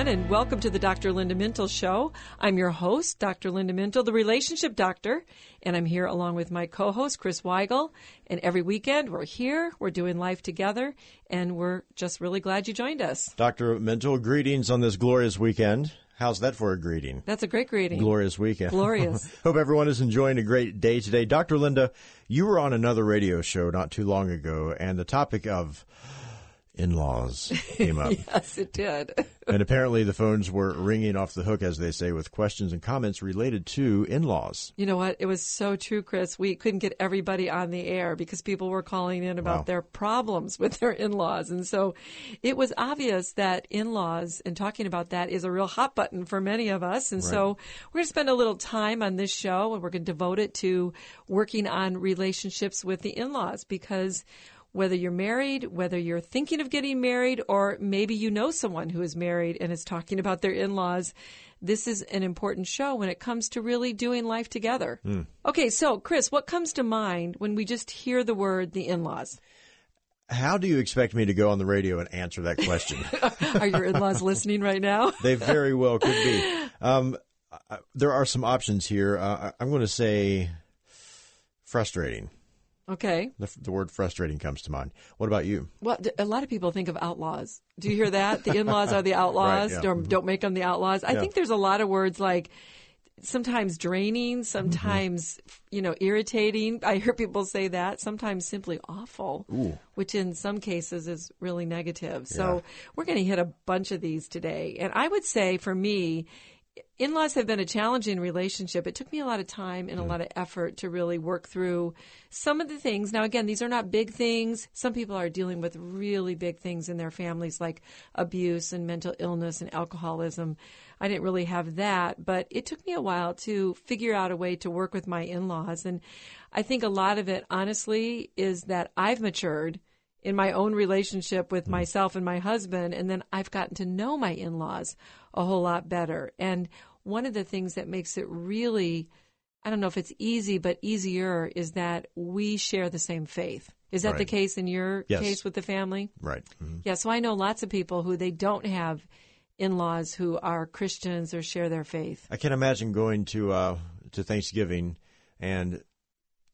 everyone, and welcome to the Dr. Linda Mintle Show. I'm your host, Dr. Linda Mintle, the relationship doctor, and I'm here along with my co host, Chris Weigel. And every weekend, we're here, we're doing life together, and we're just really glad you joined us. Dr. Mintle, greetings on this glorious weekend. How's that for a greeting? That's a great greeting. Glorious weekend. Glorious. Hope everyone is enjoying a great day today. Dr. Linda, you were on another radio show not too long ago, and the topic of in-laws came up. yes, it did. and apparently the phones were ringing off the hook, as they say, with questions and comments related to in-laws. You know what? It was so true, Chris. We couldn't get everybody on the air because people were calling in about Wow. their problems with their in-laws. And so it was obvious that in-laws and talking about that is a real hot button for many of us. And so we're going to spend a little time on this show and we're going to devote it to working on relationships with the in-laws because whether you're married, whether you're thinking of getting married, or maybe you know someone who is married and is talking about their in-laws, this is an important show when it comes to really doing life together. Okay, so Chris, what comes to mind when we just hear the word the in-laws? How do you expect me to go on the radio and answer that question? Are your in-laws listening right now? they very well could be. Um, there are some options here. Uh, I'm going to say frustrating. Okay. The, the word frustrating comes to mind. What about you? Well, a lot of people think of outlaws. Do you hear that? The in-laws are the outlaws. Right, yeah. don't, mm-hmm. don't make them the outlaws. I Yeah. think there's a lot of words like sometimes draining, sometimes, mm-hmm. you know, irritating. I hear people say that. Sometimes simply awful, which in some cases is really negative. So Yeah. we're going to hit a bunch of these today. And I would say for me, in-laws have been a challenging relationship. It took me a lot of time and a lot of effort to really work through some of the things. Now, again, these are not big things. Some people are dealing with really big things in their families, like abuse and mental illness and alcoholism. I didn't really have that, but it took me a while to figure out a way to work with my in-laws. And I think a lot of it, honestly, is that I've matured in my own relationship with myself and my husband. And then I've gotten to know my in laws a whole lot better. And one of the things that makes it really, I don't know if it's easy, but easier is that we share the same faith. Is that the case in your Yes. case with the family? Right. Mhm. Yeah. So I know lots of people who they don't have in laws who are Christians or share their faith. I can imagine going to uh, to Thanksgiving and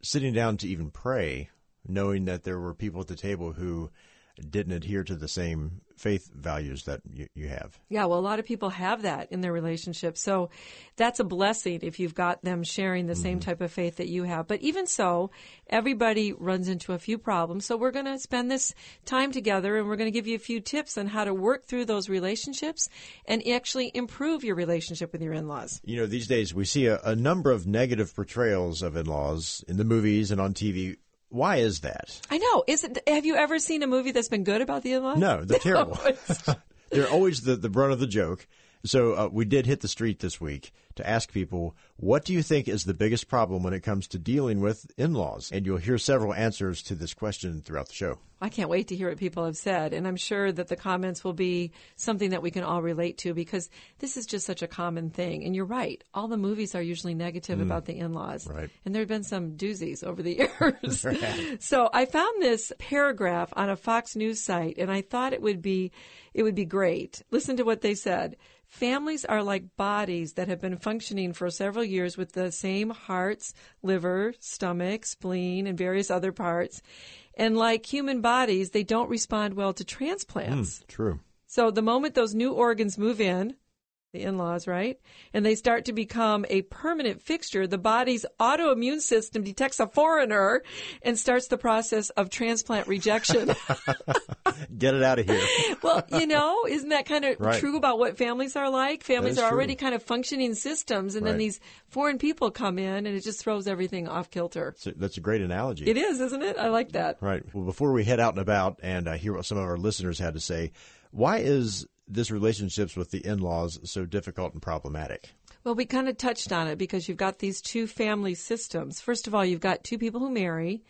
sitting down to even pray, knowing that there were people at the table who didn't adhere to the same faith values that you, you have. Yeah, well, a lot of people have that in their relationship. So that's a blessing if you've got them sharing the same mm-hmm. type of faith that you have. But even so, everybody runs into a few problems. So we're going to spend this time together and we're going to give you a few tips on how to work through those relationships and actually improve your relationship with your in-laws. You know, these days we see a, a number of negative portrayals of in-laws in the movies and on TV. Why is that? I know. Is it, have you ever seen a movie that's been good about the in-laws? No, they're terrible. They're always the, the brunt of the joke. So uh, we did hit the street this week to ask people, what do you think is the biggest problem when it comes to dealing with in-laws? And you'll hear several answers to this question throughout the show. I can't wait to hear what people have said. And I'm sure that the comments will be something that we can all relate to because this is just such a common thing. And you're right. All the movies are usually negative about the in-laws. Right. And there have been some doozies over the years. so I found this paragraph on a Fox News site and I thought it would be, it would be great. Listen to what they said. Families are like bodies that have been functioning for several years with the same hearts, liver, stomach, spleen, and various other parts. And like human bodies, they don't respond well to transplants. Hmm, true. So the moment those new organs move in, the in-laws, right? And they start to become a permanent fixture, the body's autoimmune system detects a foreigner and starts the process of transplant rejection. Get it out of here. well, you know, isn't that kind of Right. true about what families are like? Families are already true. kind of functioning systems and then these foreign people come in and it just throws everything off kilter. So that's a great analogy. It is, isn't it? I like that. Right. Well, before we head out and about and uh, hear what some of our listeners had to say, why is this relationships with the in-laws so difficult and problematic? Well, we kind of touched on it because you've got these two family systems. First of all, you've got two people who marry,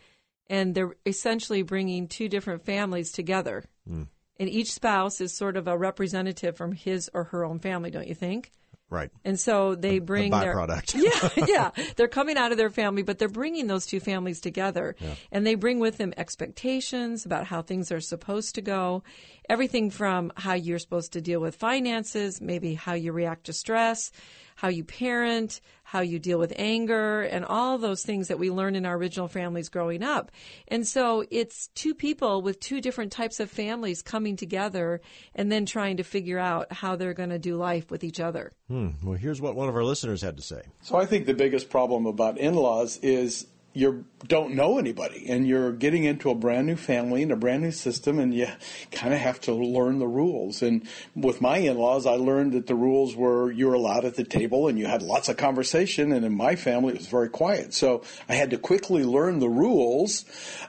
and they're essentially bringing two different families together. Hmm. And each spouse is sort of a representative from his or her own family, don't you think? Right. And so they bring a their byproduct. yeah, yeah. They're coming out of their family, but they're bringing those two families together, and they bring with them expectations about how things are supposed to go. Everything from how you're supposed to deal with finances, maybe how you react to stress, how you parent, how you deal with anger, and all those things that we learn in our original families growing up. And so it's two people with two different types of families coming together and then trying to figure out how they're going to do life with each other. Hmm. Well, here's what one of our listeners had to say. So I think the biggest problem about in-laws is you don't know anybody and you're getting into a brand new family and a brand new system and you kind of have to learn the rules. And with my in-laws, I learned that the rules were you were allowed at the table and you had lots of conversation and in my family it was very quiet. So I had to quickly learn the rules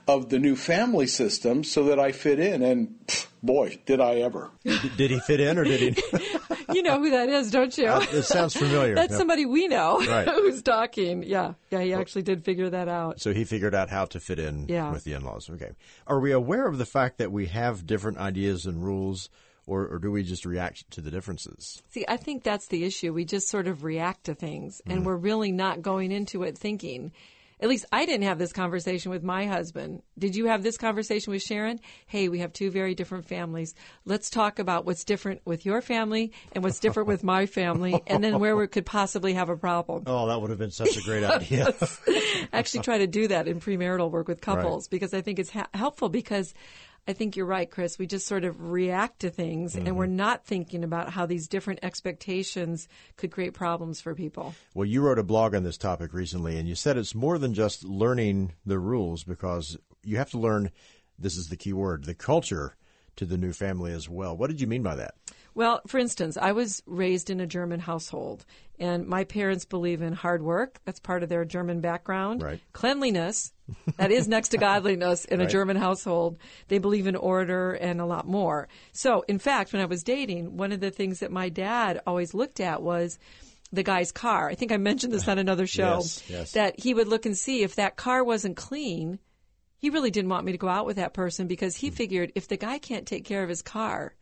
of the new family system so that I fit in and boy, did I ever. Did he fit in or did he? You know who that is, don't you? Uh, it sounds familiar. That's Yeah. somebody we know Right. who's talking. Yeah. Yeah, he actually did figure that out. So he figured out how to fit in Yeah. with the in-laws. Okay. Are we aware of the fact that we have different ideas and rules, or, or do we just react to the differences? See, I think that's the issue. We just sort of react to things and we're really not going into it thinking. At least I didn't have this conversation with my husband. Did you have this conversation with Sharon? Hey, we have two very different families. Let's talk about what's different with your family and what's different with my family and then where we could possibly have a problem. Oh, that would have been such a great idea. actually try to do that in premarital work with couples because I think it's ha- helpful because I think you're right, Chris. We just sort of react to things and we're mm-hmm. not thinking about how these different expectations could create problems for people. Well, you wrote a blog on this topic recently, and you said it's more than just learning the rules because you have to learn, this is the key word, the culture to the new family as well. What did you mean by that? Well, for instance, I was raised in a German household, and my parents believe in hard work. That's part of their German background. Right. Cleanliness, that is next to godliness in a Right. German household. They believe in order and a lot more. So, in fact, when I was dating, one of the things that my dad always looked at was the guy's car. I think I mentioned this on another show. Yes, yes. That he would look and see if that car wasn't clean. He really didn't want me to go out with that person because Hmm. he figured if the guy can't take care of his car,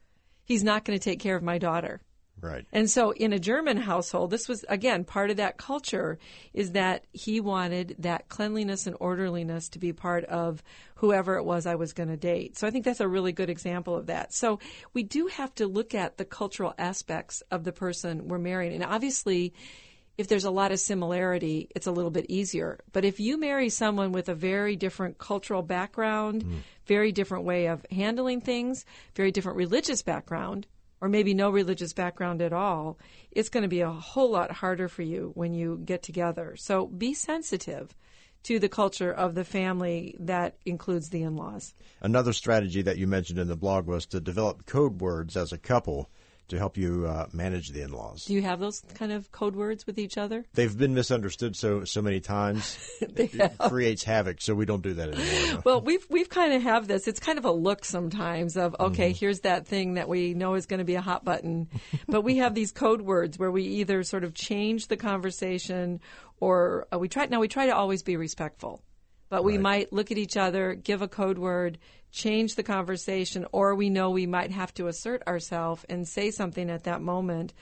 he's not going to take care of my daughter. Right. And so in a German household, this was again part of that culture is that he wanted that cleanliness and orderliness to be part of whoever it was I was going to date. So I think that's a really good example of that. So we do have to look at the cultural aspects of the person we're marrying. And obviously, if there's a lot of similarity, it's a little bit easier. But if you marry someone with a very different cultural background, hmm. very different way of handling things, very different religious background, or maybe no religious background at all, it's going to be a whole lot harder for you when you get together. So be sensitive to the culture of the family that includes the in laws. Another strategy that you mentioned in the blog was to develop code words as a couple to help you uh, manage the in-laws. Do you have those kind of code words with each other? They've been misunderstood so so many times. it creates havoc, so we don't do that anymore. Well, we've we've kind of have this. It's kind of a look sometimes of okay, here's that thing that we know is going to be a hot button, but we have these code words where we either sort of change the conversation or uh, we try. Now we try to always be respectful, but we Right. might look at each other, give a code word, change the conversation, or we know we might have to assert ourselves and say something at that moment.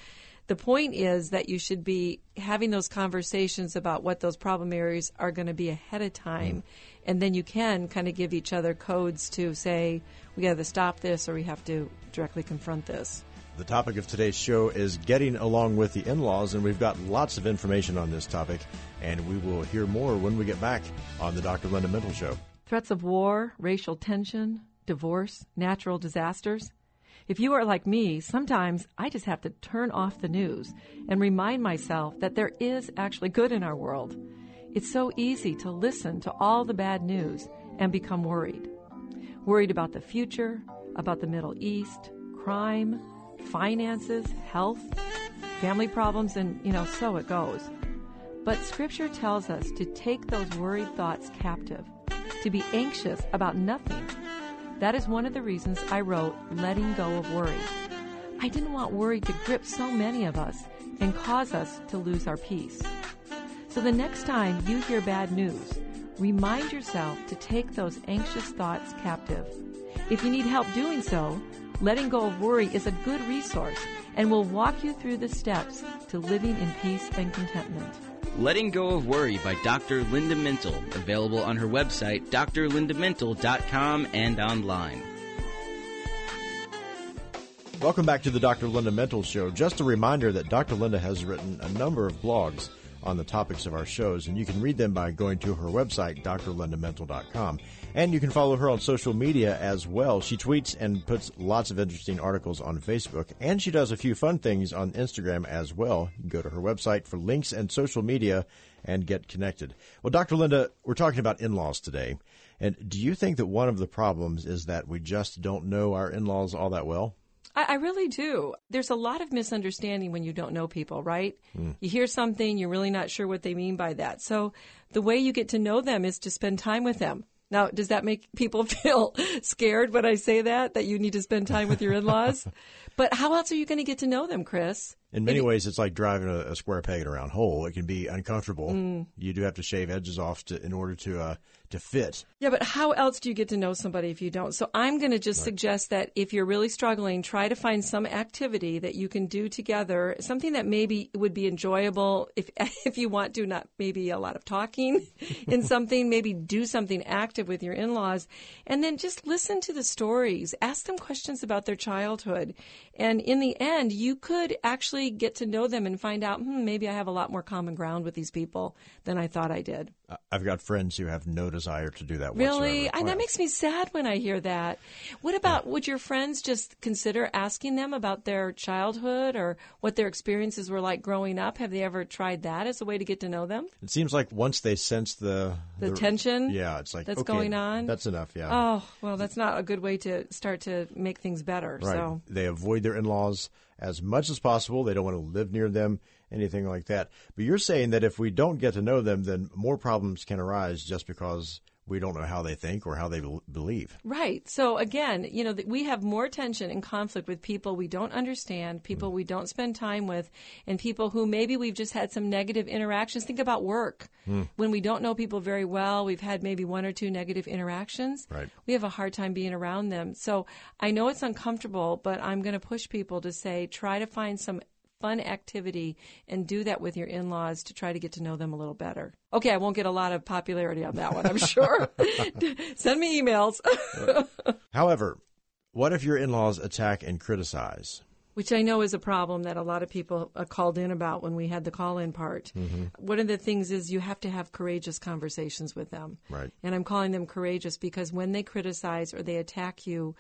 The point is that you should be having those conversations about what those problem areas are going to be ahead of time. Mm. And then you can kind of give each other codes to say, we got to stop this or we have to directly confront this. The topic of today's show is getting along with the in-laws, and we've got lots of information on this topic, and we will hear more when we get back on the Dr. Linda Mintle Show. Threats of war, racial tension, divorce, natural disasters. If you are like me, sometimes I just have to turn off the news and remind myself that there is actually good in our world. It's so easy to listen to all the bad news and become worried. Worried about the future, about the Middle East, crime, finances, health, family problems, and, you know, so it goes. But Scripture tells us to take those worried thoughts captive, to be anxious about nothing. That is one of the reasons I wrote Letting Go of Worry. I didn't want worry to grip so many of us and cause us to lose our peace. So the next time you hear bad news, remind yourself to take those anxious thoughts captive. If you need help doing so, Letting Go of Worry is a good resource and will walk you through the steps to living in peace and contentment. Letting Go of Worry by Dr. Linda Mintle, available on her website, drlindamintle.com and online. Welcome back to the Dr. Linda Mintle Show. Just a reminder that Dr. Linda has written a number of blogs on the topics of our shows, and you can read them by going to her website, drlindamintle.com. And you can follow her on social media as well. She tweets and puts lots of interesting articles on Facebook, and she does a few fun things on Instagram as well. Go to her website for links and social media and get connected. Well, Dr. Linda, we're talking about in laws today. And do you think that one of the problems is that we just don't know our in laws all that well? I, I, really do. There's a lot of misunderstanding when you don't know people, right? Mm. You hear something, you're really not sure what they mean by that. So the way you get to know them is to spend time with them. Now, does that make people feel scared when I say that, that you need to spend time with your in laws? but how else are you going to get to know them, Chris? In many ways, it's like driving a, a, square peg in a round hole. It can be uncomfortable. Mm. You do have to shave edges off to, in order to uh, to fit. Yeah, but how else do you get to know somebody if you don't? So I'm going to just right. suggest that if you're really struggling, try to find some activity that you can do together, something that maybe would be enjoyable if if you want to, not maybe a lot of talking in something, maybe do something active with your in-laws and then just listen to the stories, ask them questions about their childhood. And in the end, you could actually get to know them and find out, hmm, maybe I have a lot more common ground with these people than I thought I did. I've got friends who have no desire to do that. Really, and that makes me sad when I hear that. What about yeah. would your friends just consider asking them about their childhood or what their experiences were like growing up? Have they ever tried that as a way to get to know them? It seems like once they sense the the, the tension, yeah, it's like that's okay, going on. That's enough. Yeah. Oh well, that's not a good way to start to make things better. Right. So they avoid their in-laws as much as possible. They don't want to live near them anything like that. But you're saying that if we don't get to know them, then more problems can arise just because we don't know how they think or how they believe. Right. So again, you know, we have more tension and conflict with people we don't understand, people mm. we don't spend time with, and people who maybe we've just had some negative interactions. Think about work. Mm. When we don't know people very well, we've had maybe one or two negative interactions. Right. We have a hard time being around them. So I know it's uncomfortable, but I'm going to push people to say try to find some fun activity and do that with your in laws to try to get to know them a little better. Okay, I won't get a lot of popularity on that one, I'm sure. Send me emails. However, what if your in laws attack and criticize? Which I know is a problem that a lot of people uh, called in about when we had the call in part. Mm-hmm. One of the things is you have to have courageous conversations with them. Right. And I'm calling them courageous because when they criticize or they attack you,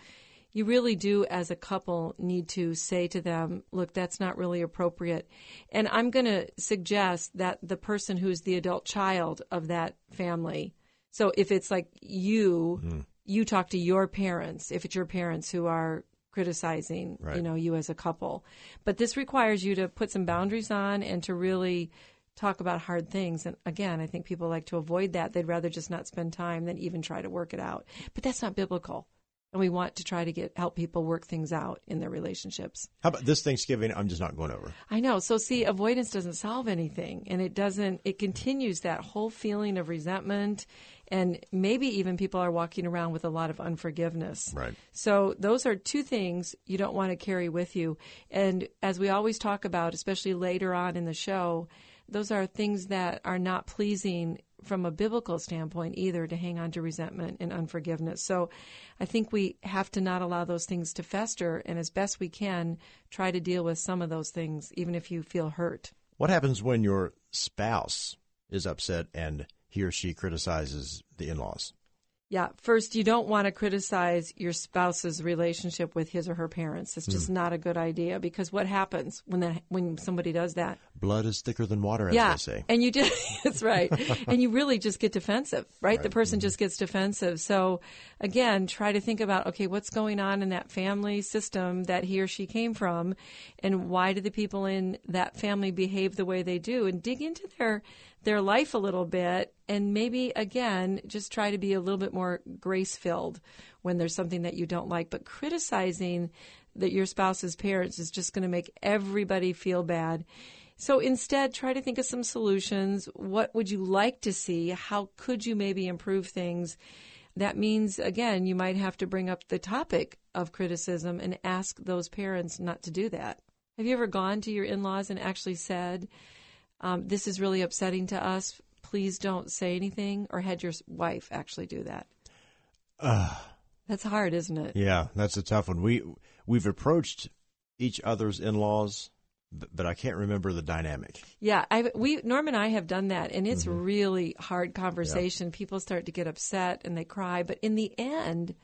you really do, as a couple, need to say to them, look, that's not really appropriate. And I'm going to suggest that the person who's the adult child of that family, so if it's like you, mm. you talk to your parents, if it's your parents who are criticizing, right. you know, you as a couple. But this requires you to put some boundaries on and to really talk about hard things. And again, I think people like to avoid that. They'd rather just not spend time than even try to work it out. But that's not biblical and we want to try to get help people work things out in their relationships. How about this Thanksgiving? I'm just not going over. I know. So see, avoidance doesn't solve anything, and it doesn't. It continues that whole feeling of resentment, and maybe even people are walking around with a lot of unforgiveness. Right. So those are two things you don't want to carry with you. And as we always talk about, especially later on in the show, those are things that are not pleasing from a biblical standpoint either to hang on to resentment and unforgiveness. So I think we have to not allow those things to fester and as best we can try to deal with some of those things even if you feel hurt. What happens when your spouse is upset and he or she criticizes the in-laws? Yeah, first, you don't want to criticize your spouse's relationship with his or her parents. It's just mm. not a good idea because what happens when that when somebody does that? Blood is thicker than water, as yeah, they say. and you just that's right, and you really just get defensive, right? right. The person mm-hmm. just gets defensive. So, again, try to think about okay, what's going on in that family system that he or she came from, and why do the people in that family behave the way they do, and dig into their their life a little bit and maybe again just try to be a little bit more grace filled when there's something that you don't like. But criticizing that your spouse's parents is just going to make everybody feel bad. So instead try to think of some solutions. What would you like to see? How could you maybe improve things? That means, again, you might have to bring up the topic of criticism and ask those parents not to do that. Have you ever gone to your in laws and actually said, um, This is really upsetting to us? Please don't say anything? Or had your wife actually do that? Uh, That's hard, isn't it? yeah, that's a tough one. We we've approached each other's in-laws, but, but I can't remember the dynamic. Yeah, I we Norm and I have done that, and it's really hard conversation. People start to get upset and they cry, but in the end,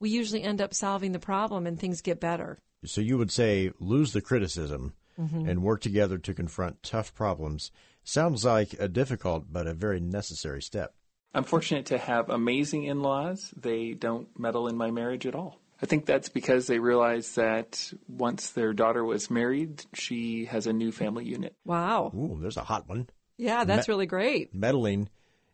we usually end up solving the problem and things get better. So you would say lose the criticism Mm-hmm. and work together to confront tough problems. Sounds like a difficult but a very necessary step. I'm fortunate to have amazing in laws. They don't meddle in my marriage at all. I think that's because they realized that once their daughter was married, she has a new family unit. Wow. Ooh, there's a hot one. Yeah, that's really great. Meddling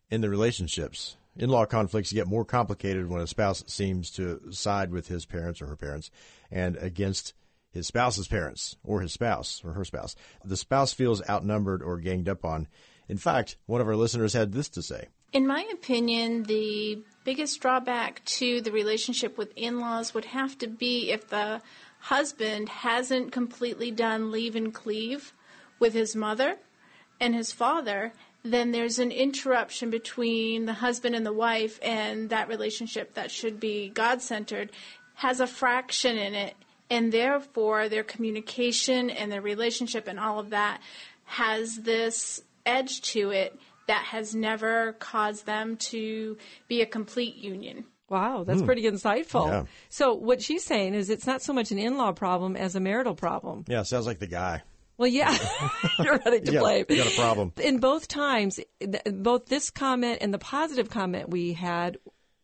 in the relationships. In-law conflicts get more complicated when a spouse seems to side with his parents or her parents and against his spouse's parents or his spouse or her spouse. The spouse feels outnumbered or ganged up on. In fact, one of our listeners had this to say. In my opinion, the biggest drawback to the relationship with in laws would have to be if the husband hasn't completely done leave and cleave with his mother and his father, then there's an interruption between the husband and the wife, and that relationship that should be God centered has a fraction in it, and therefore their communication and their relationship and all of that has this edge to it that has never caused them to be a complete union. Wow, that's hmm. pretty insightful. Yeah. So what she's saying is it's not so much an in-law problem as a marital problem. Yeah, sounds like the guy. Well, yeah, you're ready to You got- blame. you got a problem. In both times, th- both this comment and the positive comment we had,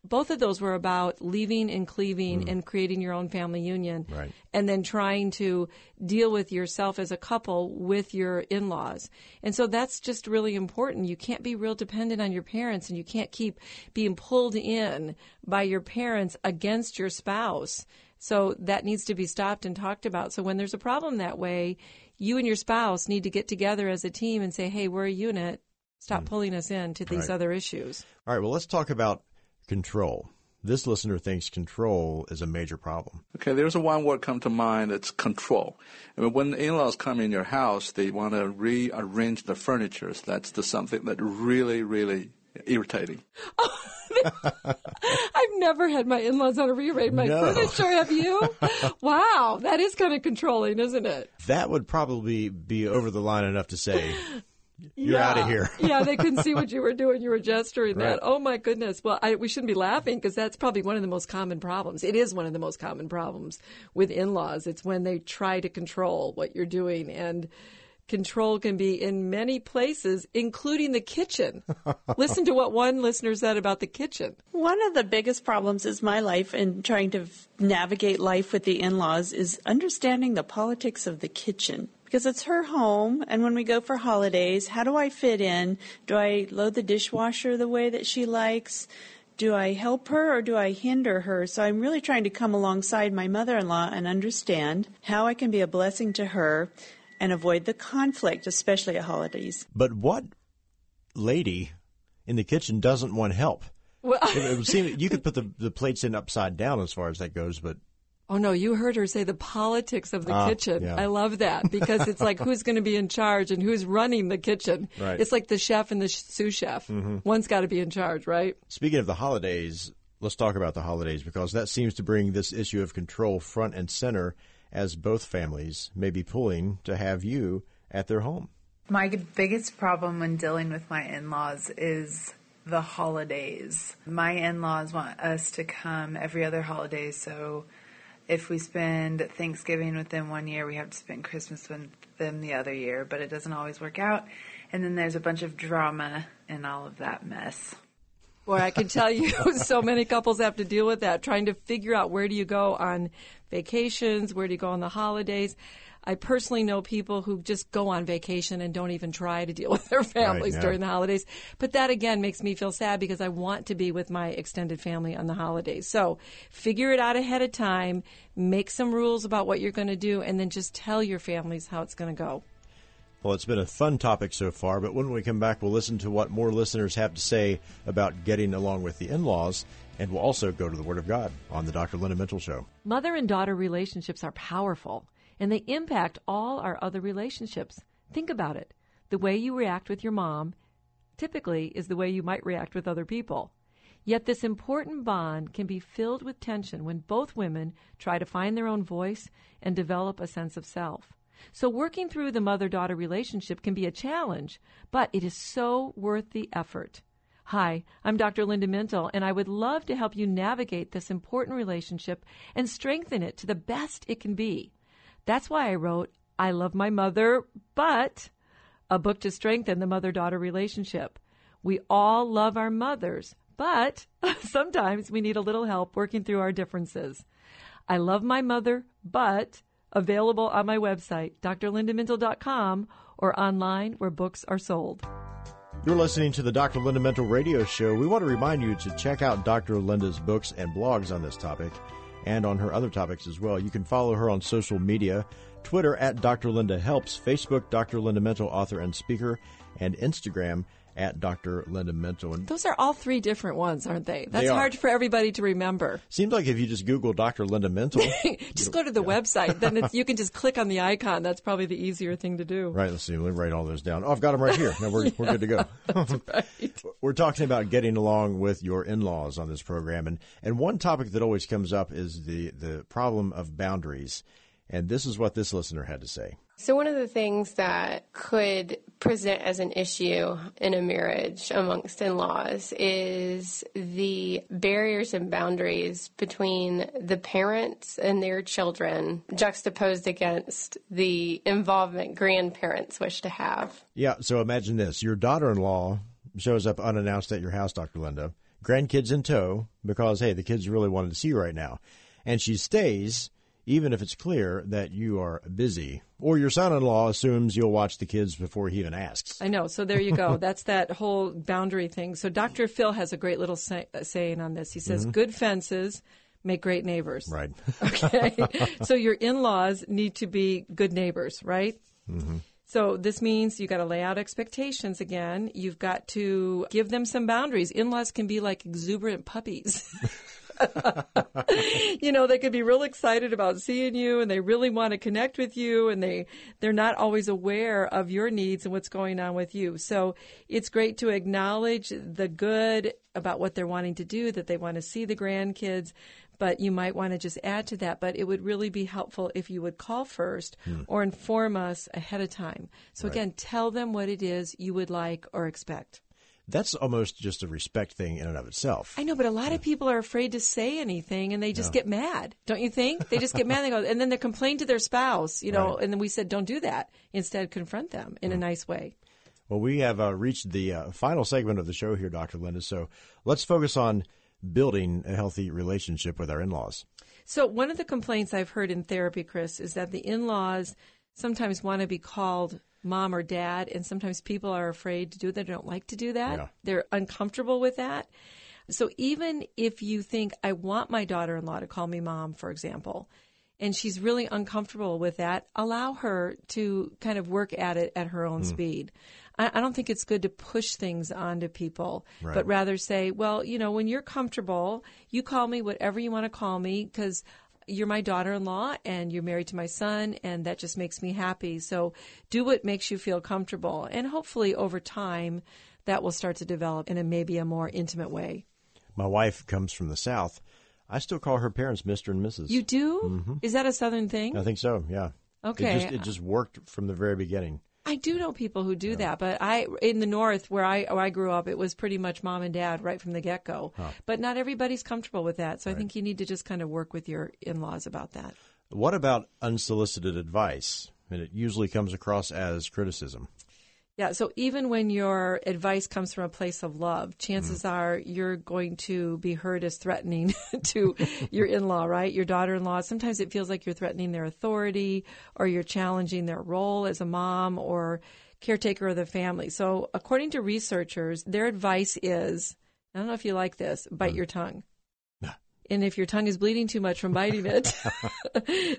both of those were about leaving and cleaving and creating your own family union, Mm. Right. and then trying to deal with yourself as a couple with your in-laws. And so that's just really important. You can't be real dependent on your parents, and you can't keep being pulled in by your parents against your spouse. So that needs to be stopped and talked about. So when there's a problem that way, you and your spouse need to get together as a team and say, "Hey, we're a unit. Stop pulling us into these Right. other issues." All right, well, let's talk about control. This listener thinks control is a major problem. Okay, there's a one word come to mind. It's control. I mean, when in-laws come in your house, they want to rearrange the furniture. That's the something that really, really irritating. I've never had my in-laws on to rearrange my No. furniture. Have you? wow, that is kind of controlling, isn't it? That would probably be over the line enough to say, you're Yeah. out of here. yeah, they couldn't see what you were doing. You were gesturing Right. that. Oh my goodness. Well, I, we shouldn't be laughing because that's probably one of the most common problems. It is one of the most common problems with in-laws. It's when they try to control what you're doing and control can be in many places, including the kitchen. Listen to what one listener said about the kitchen. One of the biggest problems is my life in trying to navigate life with the in laws is understanding the politics of the kitchen. Because it's her home, and when we go for holidays, how do I fit in? Do I load the dishwasher the way that she likes? Do I help her or do I hinder her? So I'm really trying to come alongside my mother in law and understand how I can be a blessing to her and avoid the conflict, especially at holidays. But what lady in the kitchen doesn't want help? Well, It, it would seem you could put the, the plates in upside down as far as that goes, but Oh no, you heard her say the politics of the Ah, kitchen. yeah. I love that because it's like who's going to be in charge and who's running the kitchen. Right. It's like the chef and the sous chef. One's got to be in charge, right? Speaking of the holidays, let's talk about the holidays because that seems to bring this issue of control front and center as both families may be pulling to have you at their home. My biggest problem when dealing with my in laws is the holidays. My in laws want us to come every other holiday, so if we spend Thanksgiving with them one year, we have to spend Christmas with them the other year, but it doesn't always work out. And then there's a bunch of drama in all of that mess. Boy, I can tell you, so many couples have to deal with that, trying to figure out where do you go on vacations, where do you go on the holidays. I personally know people who just go on vacation and don't even try to deal with their families yeah. during the holidays. But that again makes me feel sad because I want to be with my extended family on the holidays. So figure it out ahead of time, make some rules about what you're going to do, and then just tell your families how it's going to go. Well, it's been a fun topic so far, but when we come back, we'll listen to what more listeners have to say about getting along with the in laws, and we'll also go to the Word of God on the Dr. Linda Mintle Show. Mother and daughter relationships are powerful, and they impact all our other relationships. Think about it. The way you react with your mom typically is the way you might react with other people. Yet this important bond can be filled with tension when both women try to find their own voice and develop a sense of self. So working through the mother daughter relationship can be a challenge, but it is so worth the effort. Hi, I'm Dr. Linda Mintle, and I would love to help you navigate this important relationship and strengthen it to the best it can be. That's why I wrote I Love My Mother, but a book to strengthen the mother daughter relationship. We all love our mothers, but sometimes we need a little help working through our differences. I love my mother, but available on my website, drlindamintle.com, or online where books are sold. You're listening to the Dr. Linda Mintle Radio Show. We want to remind you to check out Dr. Linda's books and blogs on this topic and on her other topics as well. You can follow her on social media Twitter at Dr. Linda Helps, Facebook, Dr. Linda Mintle author and speaker, and Instagram at Dr. Linda Mintle. And Those are all three different ones, aren't they? That's They hard for everybody to remember. seems like if you just Google Dr. Linda Mintle, just go to the website. Then you can just click on the icon. That's probably the easier thing to do. Right, let's see. Let me write all those down. Oh, I've got them right here. No, we're, we're good to go. right. We're talking about getting along with your in-laws on this program, and and one topic that always comes up is the the problem of boundaries, and this is what this listener had to say. So, one of the things that could present as an issue in a marriage amongst in laws is the barriers and boundaries between the parents and their children, juxtaposed against the involvement grandparents wish to have. Yeah, so imagine this: your daughter-in-law shows up unannounced at your house, Doctor Linda, grandkids in tow, because hey, the kids really wanted to see you right now, and she stays. Even if it's clear that you are busy, or your son in law assumes you'll watch the kids before he even asks. I know. So there you go. That's that whole boundary thing. So Dr. Phil has a great little say, uh, saying on this. He says, "Good fences make great neighbors." Right. Okay. so your in-laws need to be good neighbors, right? So this means you got to lay out expectations again. You've got to give them some boundaries. In-laws can be like exuberant puppies. you know, they could be real excited about seeing you and they really want to connect with you and they they're not always aware of your needs and what's going on with you. So it's great to acknowledge the good about what they're wanting to do, that they want to see the grandkids, but you might want to just add to that. But it would really be helpful if you would call first hmm. or inform us ahead of time. So again, tell them what it is you would like or expect. That's almost just a respect thing in and of itself. I know, but a lot of people are afraid to say anything and they just get mad. Don't you think? They just get mad. They go, and then they complain to their spouse, you know, Right. and then we said, don't do that. Instead, confront them in a nice way. Well, we have uh, reached the uh, final segment of the show here, Dr. Linda. So let's focus on building a healthy relationship with our in laws. So, one of the complaints I've heard in therapy, Chris, is that the in laws sometimes want to be called mom or dad, and sometimes people are afraid to do that. They don't like to do that. Yeah. They're uncomfortable with that. So, even if you think, I want my daughter in law to call me mom, for example, and she's really uncomfortable with that, allow her to kind of work at it at her own hmm. speed. I, I don't think it's good to push things onto people, Right. but rather say, well, you know, when you're comfortable, you call me whatever you want to call me because you're my daughter in law and you're married to my son, and that just makes me happy. So do what makes you feel comfortable. And hopefully over time, that will start to develop in a maybe a more intimate way. My wife comes from the South. I still call her parents Mr. and Mrs. You do? Mm-hmm. Is that a Southern thing? I think so, yeah. Okay. It just, it just worked from the very beginning. I do know people who do that, but I in the north where I where I grew up, it was pretty much mom and dad right from the get go. But not everybody's comfortable with that, so I think you need to just kind of work with your in laws about that. What about unsolicited advice? And it usually comes across as criticism. Yeah, so even when your advice comes from a place of love, chances mm-hmm. are you're going to be heard as threatening to your in law, right? Your daughter in law. Sometimes it feels like you're threatening their authority or you're challenging their role as a mom or caretaker of the family. So, according to researchers, their advice is I don't know if you like this bite mm. your tongue. And if your tongue is bleeding too much from biting it,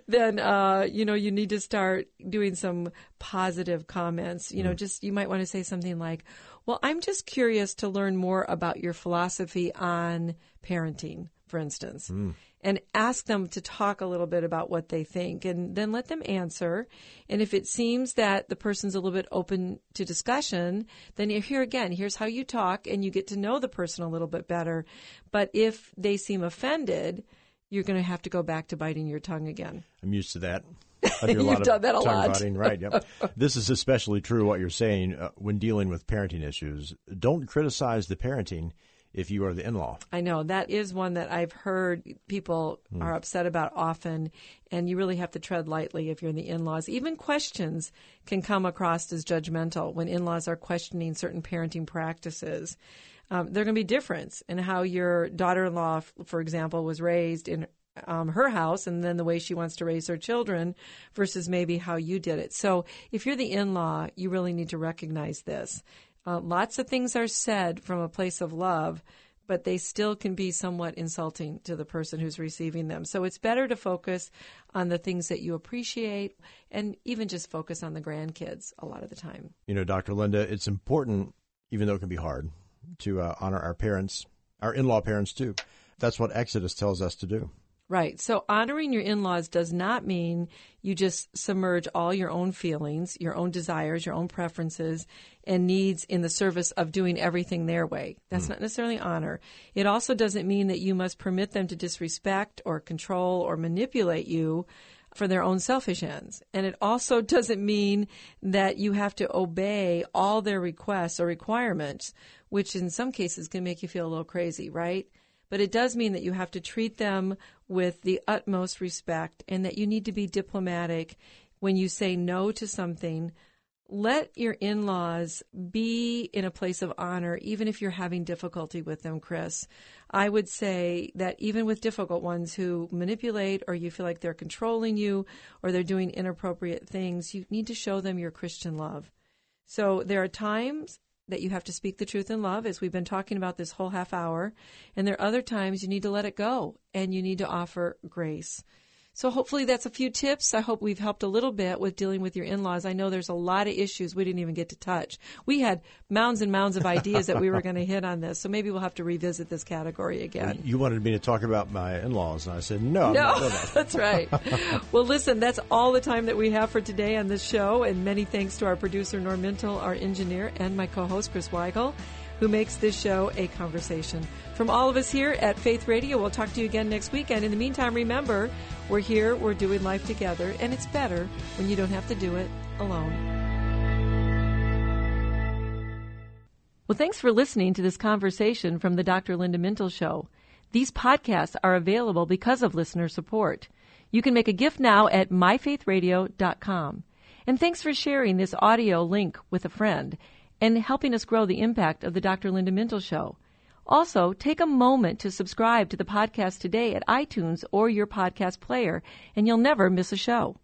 then uh, you know you need to start doing some positive comments. You know, just you might want to say something like, "Well, I'm just curious to learn more about your philosophy on parenting." For instance, and ask them to talk a little bit about what they think and then let them answer. And if it seems that the person's a little bit open to discussion, then here again, here's how you talk and you get to know the person a little bit better. But if they seem offended, you're going to have to go back to biting your tongue again. I'm used to that. I do a You've done that a lot. biting, right? Yep. this is especially true what you're saying uh, when dealing with parenting issues. Don't criticize the parenting if you are the in-law. I know that is one that I've heard people are upset about often, and you really have to tread lightly if you're in the in laws. Even questions can come across as judgmental when in laws are questioning certain parenting practices. Um, there are going to be difference in how your daughter in law, for example, was raised in um, her house and then the way she wants to raise her children versus maybe how you did it. So if you're the in law, you really need to recognize this. Uh, lots of things are said from a place of love, but they still can be somewhat insulting to the person who's receiving them. So it's better to focus on the things that you appreciate and even just focus on the grandkids a lot of the time. You know, Dr. Linda, it's important, even though it can be hard, to uh, honor our parents, our in-law parents too. That's what Exodus tells us to do. Right. So honoring your in laws does not mean you just submerge all your own feelings, your own desires, your own preferences, and needs in the service of doing everything their way. That's hmm. not necessarily honor. It also doesn't mean that you must permit them to disrespect or control or manipulate you for their own selfish ends. And it also doesn't mean that you have to obey all their requests or requirements, which in some cases can make you feel a little crazy, right? But it does mean that you have to treat them with the utmost respect and that you need to be diplomatic when you say no to something. Let your in laws be in a place of honor, even if you're having difficulty with them, Chris. I would say that even with difficult ones who manipulate or you feel like they're controlling you or they're doing inappropriate things, you need to show them your Christian love. So there are times that you have to speak the truth in love, as we've been talking about this whole half hour. And there are other times you need to let it go and you need to offer grace. So hopefully that's a few tips. I hope we've helped a little bit with dealing with your in-laws. I know there's a lot of issues we didn't even get to touch. We had mounds and mounds of ideas that we were going to hit on this. So maybe we'll have to revisit this category again. You wanted me to talk about my in-laws, and I said no. No, that. that's right. well, listen, that's all the time that we have for today on this show. And many thanks to our producer, Norm Mintle, our engineer, and my co host, Chris Weigel, who makes this show a conversation. From all of us here at Faith Radio, we'll talk to you again next week. And in the meantime, remember, we're here, we're doing life together, and it's better when you don't have to do it alone. Well, thanks for listening to this conversation from the Dr. Linda Mintle Show. These podcasts are available because of listener support. You can make a gift now at myfaithradio.com. And thanks for sharing this audio link with a friend and helping us grow the impact of the Dr. Linda Mintle Show. Also, take a moment to subscribe to the podcast today at iTunes or your podcast player, and you'll never miss a show.